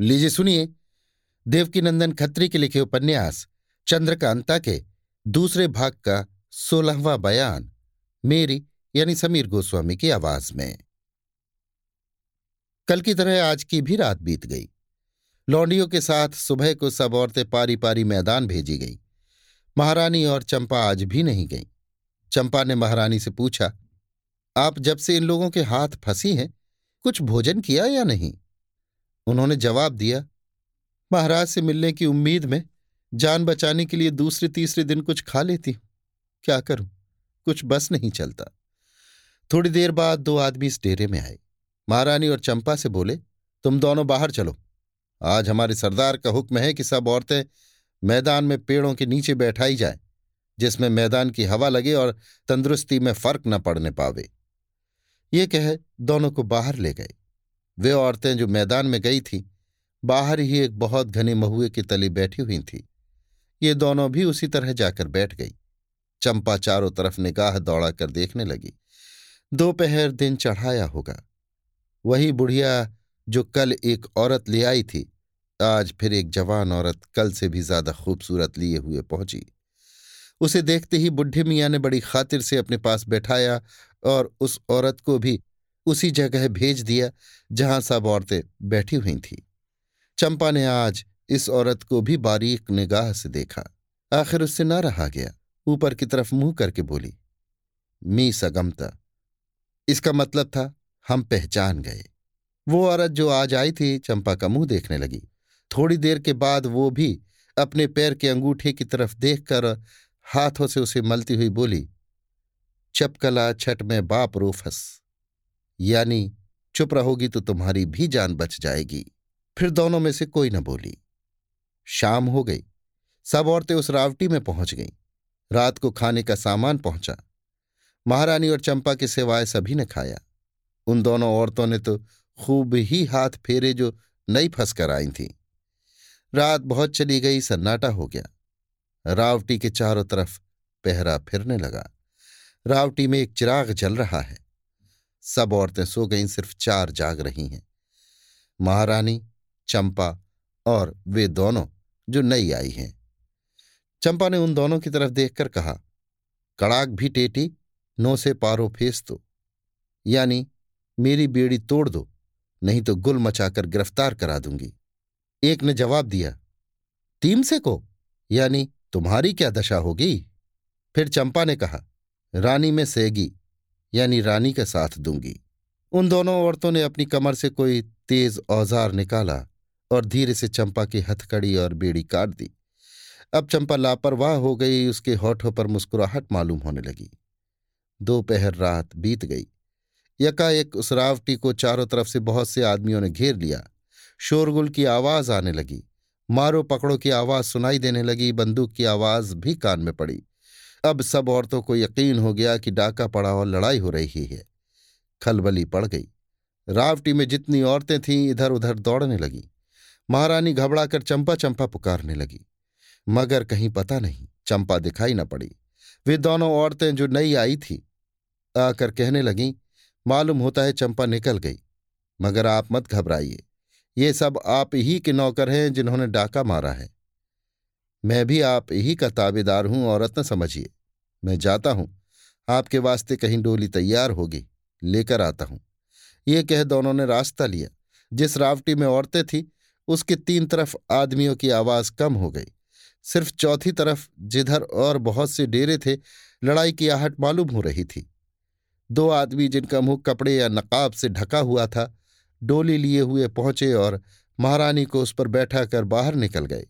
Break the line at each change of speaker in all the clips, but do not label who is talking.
लीजिए सुनिए। देवकीनंदन खत्री के लिखे उपन्यास, चंद्रकांता के दूसरे भाग का सोलहवां बयान, मेरी यानी समीर गोस्वामी की आवाज़ में। कल की तरह आज की भी रात बीत गई। लौंडियों के साथ सुबह को सब औरतें पारी पारी मैदान भेजी गई। महारानी और चंपा आज भी नहीं गई। चंपा ने महारानी से पूछा, आप जब से इन लोगों के हाथ फंसी हैं, कुछ भोजन किया या नहीं? उन्होंने जवाब दिया, महाराज से मिलने की उम्मीद में जान बचाने के लिए दूसरे तीसरे दिन कुछ खा लेती हूँ। क्या करूँ? कुछ बस नहीं चलता। थोड़ी देर बाद दो आदमी इस डेरे में आए। महारानी और चंपा से बोले, तुम दोनों बाहर चलो। आज हमारे सरदार का हुक्म है कि सब औरतें मैदान में पेड़ों के नीचे बैठाई जाए, जिसमें मैदान की हवा लगे और तंदुरुस्ती में फ़र्क न पड़ने पावे। ये कह दोनों को बाहर ले गए। वे औरतें जो मैदान में गई थीं, बाहर ही एक बहुत घने महुए के तले बैठी हुई थीं। ये दोनों भी उसी तरह जाकर बैठ गई। चंपा चारों तरफ़ निगाह दौड़ा कर देखने लगी। दोपहर दिन चढ़ाया होगा। वही बुढ़िया जो कल एक औरत ले आई थी, आज फिर एक जवान औरत कल से भी ज़्यादा खूबसूरत लिए हुए पहुँची। उसे देखते ही बुढ़ी मियाँ ने बड़ी खातिर से अपने पास बैठाया और उस औरत को भी उसी जगह भेज दिया जहाँ सब औरतें बैठी हुई थीं। चंपा ने आज इस औरत को भी बारीक निगाह से देखा। आखिर उससे ना रहा गया। ऊपर की तरफ़ मुँह करके बोली, मी सगमता, इसका मतलब था हम पहचान गए। वो औरत जो आज आई थी, चंपा का मुँह देखने लगी। थोड़ी देर के बाद वो भी अपने पैर के अंगूठे की तरफ़ देखकर हाथों से उसे मलती हुई बोली, चपकला छठ में बाप रोफस। यानी, चुप रहोगी तो तुम्हारी भी जान बच जाएगी। फिर दोनों में से कोई न बोली। शाम हो गई। सब औरतें उस रावटी में पहुँच गईं। रात को खाने का सामान पहुँचा। महारानी और चंपा के सिवाय सभी ने खाया। उन दोनों औरतों ने तो खूब ही हाथ फेरे जो नई फंस कर आई थीं। रात बहुत चली गई, सन्नाटा हो गया। रावटी के चारों तरफ़ पहरा फिरने लगा। रावटी में एक चिराग जल रहा है। सब औरतें सो गईं, सिर्फ़ चार जाग रही हैं। महारानी, चंपा और वे दोनों जो नई आई हैं। चंपा ने उन दोनों की तरफ़ देखकर कहा, कड़ाक भी टेटी, नो से पारो फेस दो यानी मेरी बेड़ी तोड़ दो, नहीं तो गुल मचाकर गिरफ़्तार करा दूँगी। एक ने जवाब दिया टीम से को? यानी तुम्हारी क्या दशा होगी? फिर चंपा ने कहा, रानी में सेगी यानी रानी का साथ दूँगी। उन दोनों औरतों ने अपनी कमर से कोई तेज औज़ार निकाला और धीरे से चंपा की हथकड़ी और बेड़ी काट दी। अब चंपा लापरवाह हो गई, उसके होठों पर मुस्कुराहट मालूम होने लगी। दोपहर रात बीत गई। यकाएक उस रावटी को चारों तरफ़ से बहुत से आदमियों ने घेर लिया। शोरगुल की आवाज़ आने लगी। मारो पकड़ो की आवाज़ सुनाई देने लगी। बंदूक की आवाज़ भी कान में पड़ी। अब सब औरतों को यकीन हो गया कि डाका पड़ा और लड़ाई हो रही है। खलबली पड़ गई। रावटी में जितनी औरतें थीं इधर उधर दौड़ने लगी। महारानी घबराकर चंपा चंपा पुकारने लगी। मगर कहीं पता नहीं, चंपा दिखाई न पड़ी। वे दोनों औरतें जो नई आई थी, आकर कहने लगीं, मालूम होता है चंपा निकल गई। मगर आप मत घबराइए। ये सब आप ही के नौकर हैं जिन्होंने डाका मारा है। मैं भी आप ही का ताबेदार हूँ, औरत न समझिए। मैं जाता हूँ। आपके वास्ते कहीं डोली तैयार होगी, लेकर आता हूँ। ये कह दोनों ने रास्ता लिया। जिस रावटी में औरतें थीं, उसके तीन तरफ़ आदमियों की आवाज़ कम हो गई। सिर्फ़ चौथी तरफ़ जिधर और बहुत से डेरे थे, लड़ाई की आहट मालूम हो रही थी। दो आदमी जिनका मुँह कपड़े या नकाब से ढका हुआ था, डोली लिए हुए पहुँचे और महारानी को उस पर बैठा कर बाहर निकल गए।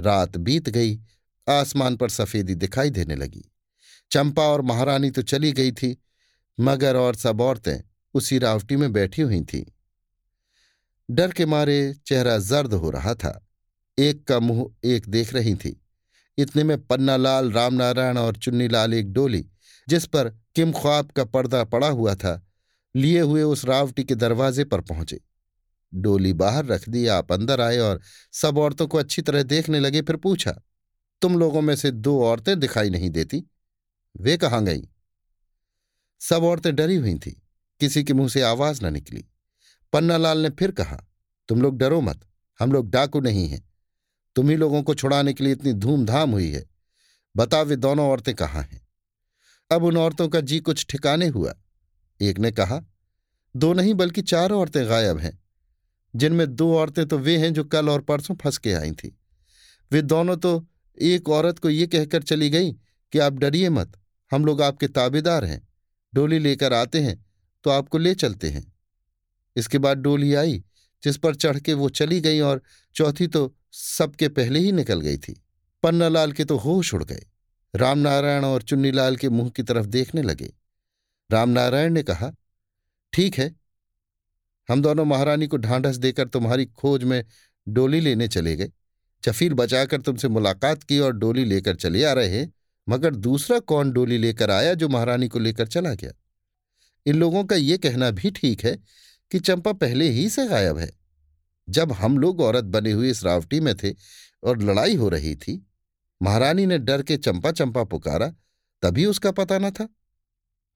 रात बीत गई, आसमान पर सफेदी दिखाई देने लगी। चंपा और महारानी तो चली गई थी, मगर और सब औरतें उसी रावटी में बैठी हुई थी। डर के मारे चेहरा जर्द हो रहा था। एक का मुँह एक देख रही थी। इतने में पन्नालाल, रामनारायण और चुन्नीलाल एक डोली, जिस पर किम ख्वाब का पर्दा पड़ा हुआ था, लिए हुए उस रावटी के दरवाजे पर पहुँचे। डोली बाहर रख दी, आप अंदर आए और सब औरतों को अच्छी तरह देखने लगे, फिर पूछा, तुम लोगों में से दो औरतें दिखाई नहीं देती? वे कहाँ गईं? सब औरतें डरी हुई थीं, किसी के मुँह से आवाज़ न निकली। पन्नालाल ने फिर कहा, तुम लोग डरो मत, हम लोग डाकू नहीं हैं। तुम ही लोगों को छुड़ाने के लिए इतनी धूमधाम हुई है। बता वे दोनों औरतें कहाँ हैं? अब उन औरतों का जी कुछ ठिकाने हुआ। एक ने कहा, दो नहीं, बल्कि चार औरतें गायब हैं। जिनमें दो औरतें तो वे हैं जो कल और परसों फंस के आई थीं। वे दोनों तो एक औरत को ये कहकर चली गई कि आप डरिए मत, हम लोग आपके ताबेदार हैं, डोली लेकर आते हैं तो आपको ले चलते हैं। इसके बाद डोली आई, जिस पर चढ़ के वो चली गई और चौथी तो सबके पहले ही निकल गई थी। पन्नालाल के तो होश उड़ गए। रामनारायण और चुन्नीलाल के मुँह की तरफ़ देखने लगे। रामनारायण ने कहा, ठीक है हम दोनों महारानी को ढांढस देकर तुम्हारी खोज में डोली लेने चले गए। जफीर बचाकर तुमसे मुलाकात की और डोली लेकर चले आ रहे, मगर दूसरा कौन डोली लेकर आया जो महारानी को लेकर चला गया? इन लोगों का ये कहना भी ठीक है कि चंपा पहले ही से गायब है। जब हम लोग औरत बने हुए इस रावटी में थे और लड़ाई हो रही थी, महारानी ने डर के चंपा चंपा पुकारा, तभी उसका पता न था।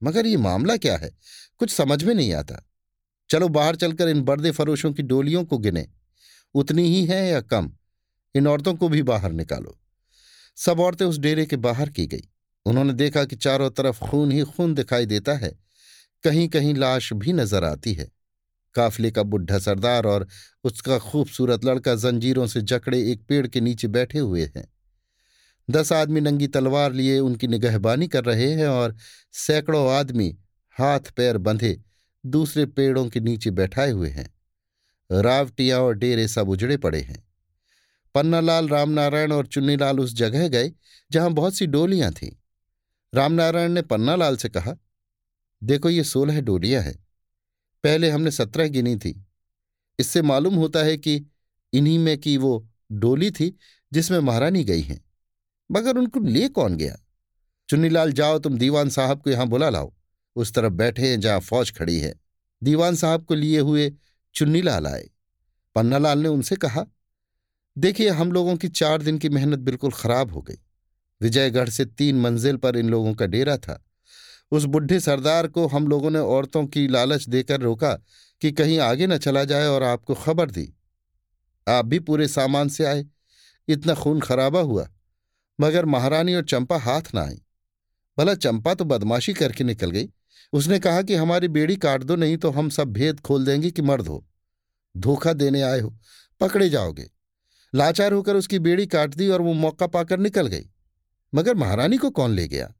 मगर ये मामला क्या है? कुछ समझ में नहीं आता। चलो बाहर चलकर इन बर्दे फरोशों की डोलियों को गिने। उतनी ही है या कम? इन औरतों को भी बाहर निकालो। सब औरतें उस डेरे के बाहर की गई। उन्होंने देखा कि चारों तरफ़ खून ही खून दिखाई देता है। कहीं कहीं लाश भी नज़र आती है। काफले का बुढ़ा सरदार और उसका खूबसूरत लड़का जंजीरों से जकड़े एक पेड़ के नीचे बैठे हुए हैं। दस आदमी नंगी तलवार लिए उनकी निगहबानी कर रहे हैं और सैकड़ों आदमी हाथ पैर बंधे दूसरे पेड़ों के नीचे बैठाए हुए हैं। रावटियाँ और डेरे सब उजड़े पड़े हैं। पन्नालाल, रामनारायण और चुन्नीलाल उस जगह गए जहाँ बहुत सी डोलियाँ थीं। रामनारायण ने पन्नालाल से कहा, देखो, ये सोलह डोलियाँ हैं। पहले हमने सत्रह गिनी थी। इससे मालूम होता है कि इन्हीं में की वो डोली थी जिसमें महारानी गई हैं। मगर उनको ले कौन गया? चुन्नीलाल, जाओ, तुम दीवान साहब को यहाँ बुला लाओ। उस तरफ़ बैठे हैं जहाँ फौज खड़ी है। दीवान साहब को लिए हुए चुन्नीलाल आए। पन्नालाल ने उनसे कहा, देखिए, हम लोगों की चार दिन की मेहनत बिल्कुल खराब हो गई। विजयगढ़ से तीन मंजिल पर इन लोगों का डेरा था। उस बुढ़े सरदार को हम लोगों ने औरतों की लालच देकर रोका कि कहीं आगे न चला जाए और आपको खबर दी। आप भी पूरे सामान से आए। इतना खून खराबा हुआ। मगर महारानी और चंपा हाथ ना आई। भला चंपा तो बदमाशी करके निकल गई। उसने कहा कि हमारी बेड़ी काट दो, नहीं तो हम सब भेद खोल देंगे कि मर्द हो। धोखा देने आए हो। पकड़े जाओगे। लाचार होकर उसकी बेड़ी काट दी और वो मौका पाकर निकल गई। मगर महारानी को कौन ले गया?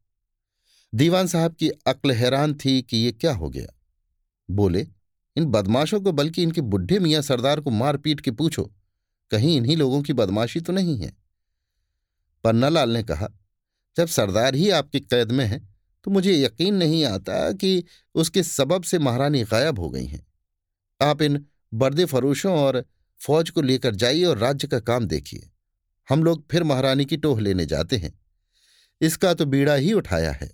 दीवान साहब की अक्ल हैरान थी कि ये क्या हो गया। बोले, इन बदमाशों को बल्कि इनके बुढ़े मियाँ सरदार को मार पीट के पूछो। कहीं इन्हीं लोगों की बदमाशी तो नहीं है। पन्नालाल ने कहा, जब सरदार ही आपकी कैद में है तो मुझे यकीन नहीं आता कि उसके सबब से महारानी गायब हो गई हैं। आप इन बर्दे फरोशों और फौज को लेकर जाइए और राज्य का काम देखिए। हम लोग फिर महारानी की टोह लेने जाते हैं। इसका तो बीड़ा ही उठाया है।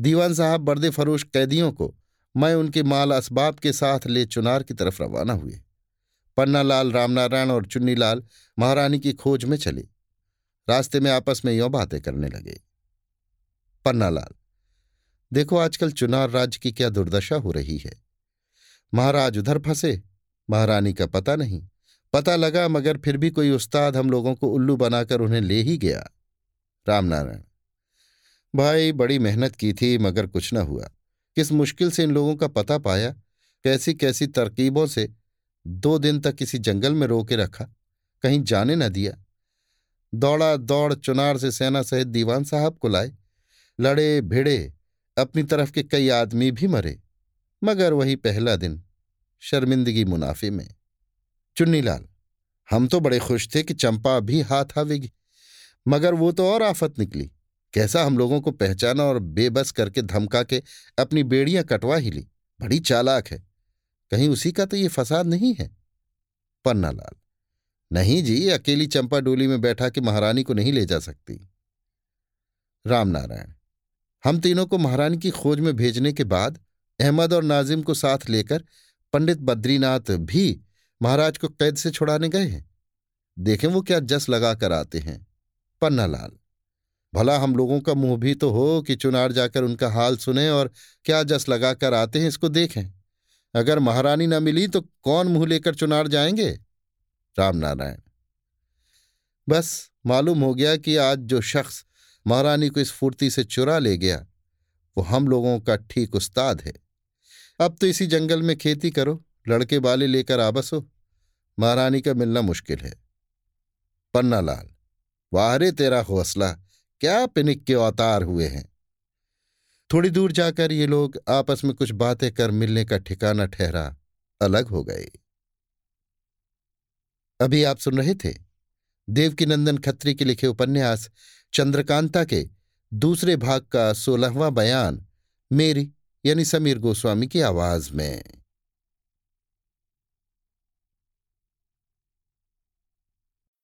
दीवान साहब, बर्दे फरोश कैदियों को मैं उनके माल असबाब के साथ ले चुनार की तरफ़ रवाना हुए। पन्नालाल, रामनारायण और चुन्नीलाल महारानी की खोज में चले। रास्ते में आपस में यो बातें करने लगे। पन्नालाल देखो आजकल चुनार राज्य की क्या दुर्दशा हो रही है। महाराज उधर फंसे, महारानी का पता नहीं। पता लगा, मगर फिर भी कोई उस्ताद हम लोगों को उल्लू बनाकर उन्हें ले ही गया। रामनारायण। भाई, बड़ी मेहनत की थी, मगर कुछ न हुआ। किस मुश्किल से इन लोगों का पता पाया? कैसी कैसी तरकीबों से दो दिन तक किसी जंगल में रोके रखा। कहीं जाने न दिया। दौड़ा दौड़ चुनार से सेना सहित दीवान साहब को लाए। लड़े, भिड़े, अपनी तरफ़ के कई आदमी भी मरे। मगर वही पहला दिन, शर्मिंदगी मुनाफे में। चुन्नीलाल, हम तो बड़े खुश थे कि चंपा भी हाथ आवेगी मगर वो तो और आफत निकली। कैसा हम लोगों को पहचाना और बेबस करके धमका के अपनी बेड़ियाँ कटवा ही ली। बड़ी चालाक है। कहीं उसी का तो ये फसाद नहीं है? पन्नालाल, नहीं जी, अकेली चंपा डोली में बैठा के महारानी को नहीं ले जा सकती। रामनारायण हम तीनों को महारानी की खोज में भेजने के बाद अहमद और नाजिम को साथ लेकर पंडित बद्रीनाथ भी महाराज को कैद से छुड़ाने गए हैं। देखें वो क्या जस लगा कर आते हैं। पन्नालाल भला हम लोगों का मुँह भी तो हो कि चुनार जाकर उनका हाल सुने और क्या जस लगा कर आते हैं इसको देखें। अगर महारानी न मिली तो कौन मुँह लेकर चुनार जाएँगे? रामनारायण, बस मालूम हो गया कि आज जो शख्स महारानी को इस फुर्ती से चुरा ले गया। वो हम लोगों का ठीक उस्ताद है। अब तो इसी जंगल में खेती करो, लड़के वाले लेकर आबस। हो महारानी का मिलना मुश्किल है। पन्नालाल वाहरे तेरा हौसला, क्या पिनिक के अवतार हुए हैं? थोड़ी दूर जाकर ये लोग आपस में कुछ बातें कर मिलने का ठिकाना ठहरा, अलग हो गए। अभी आप सुन रहे थे, देवकीनंदन खत्री के लिखे उपन्यास चंद्रकांता के दूसरे भाग का सोलहवां बयान मेरी यानी समीर गोस्वामी की आवाज़ में।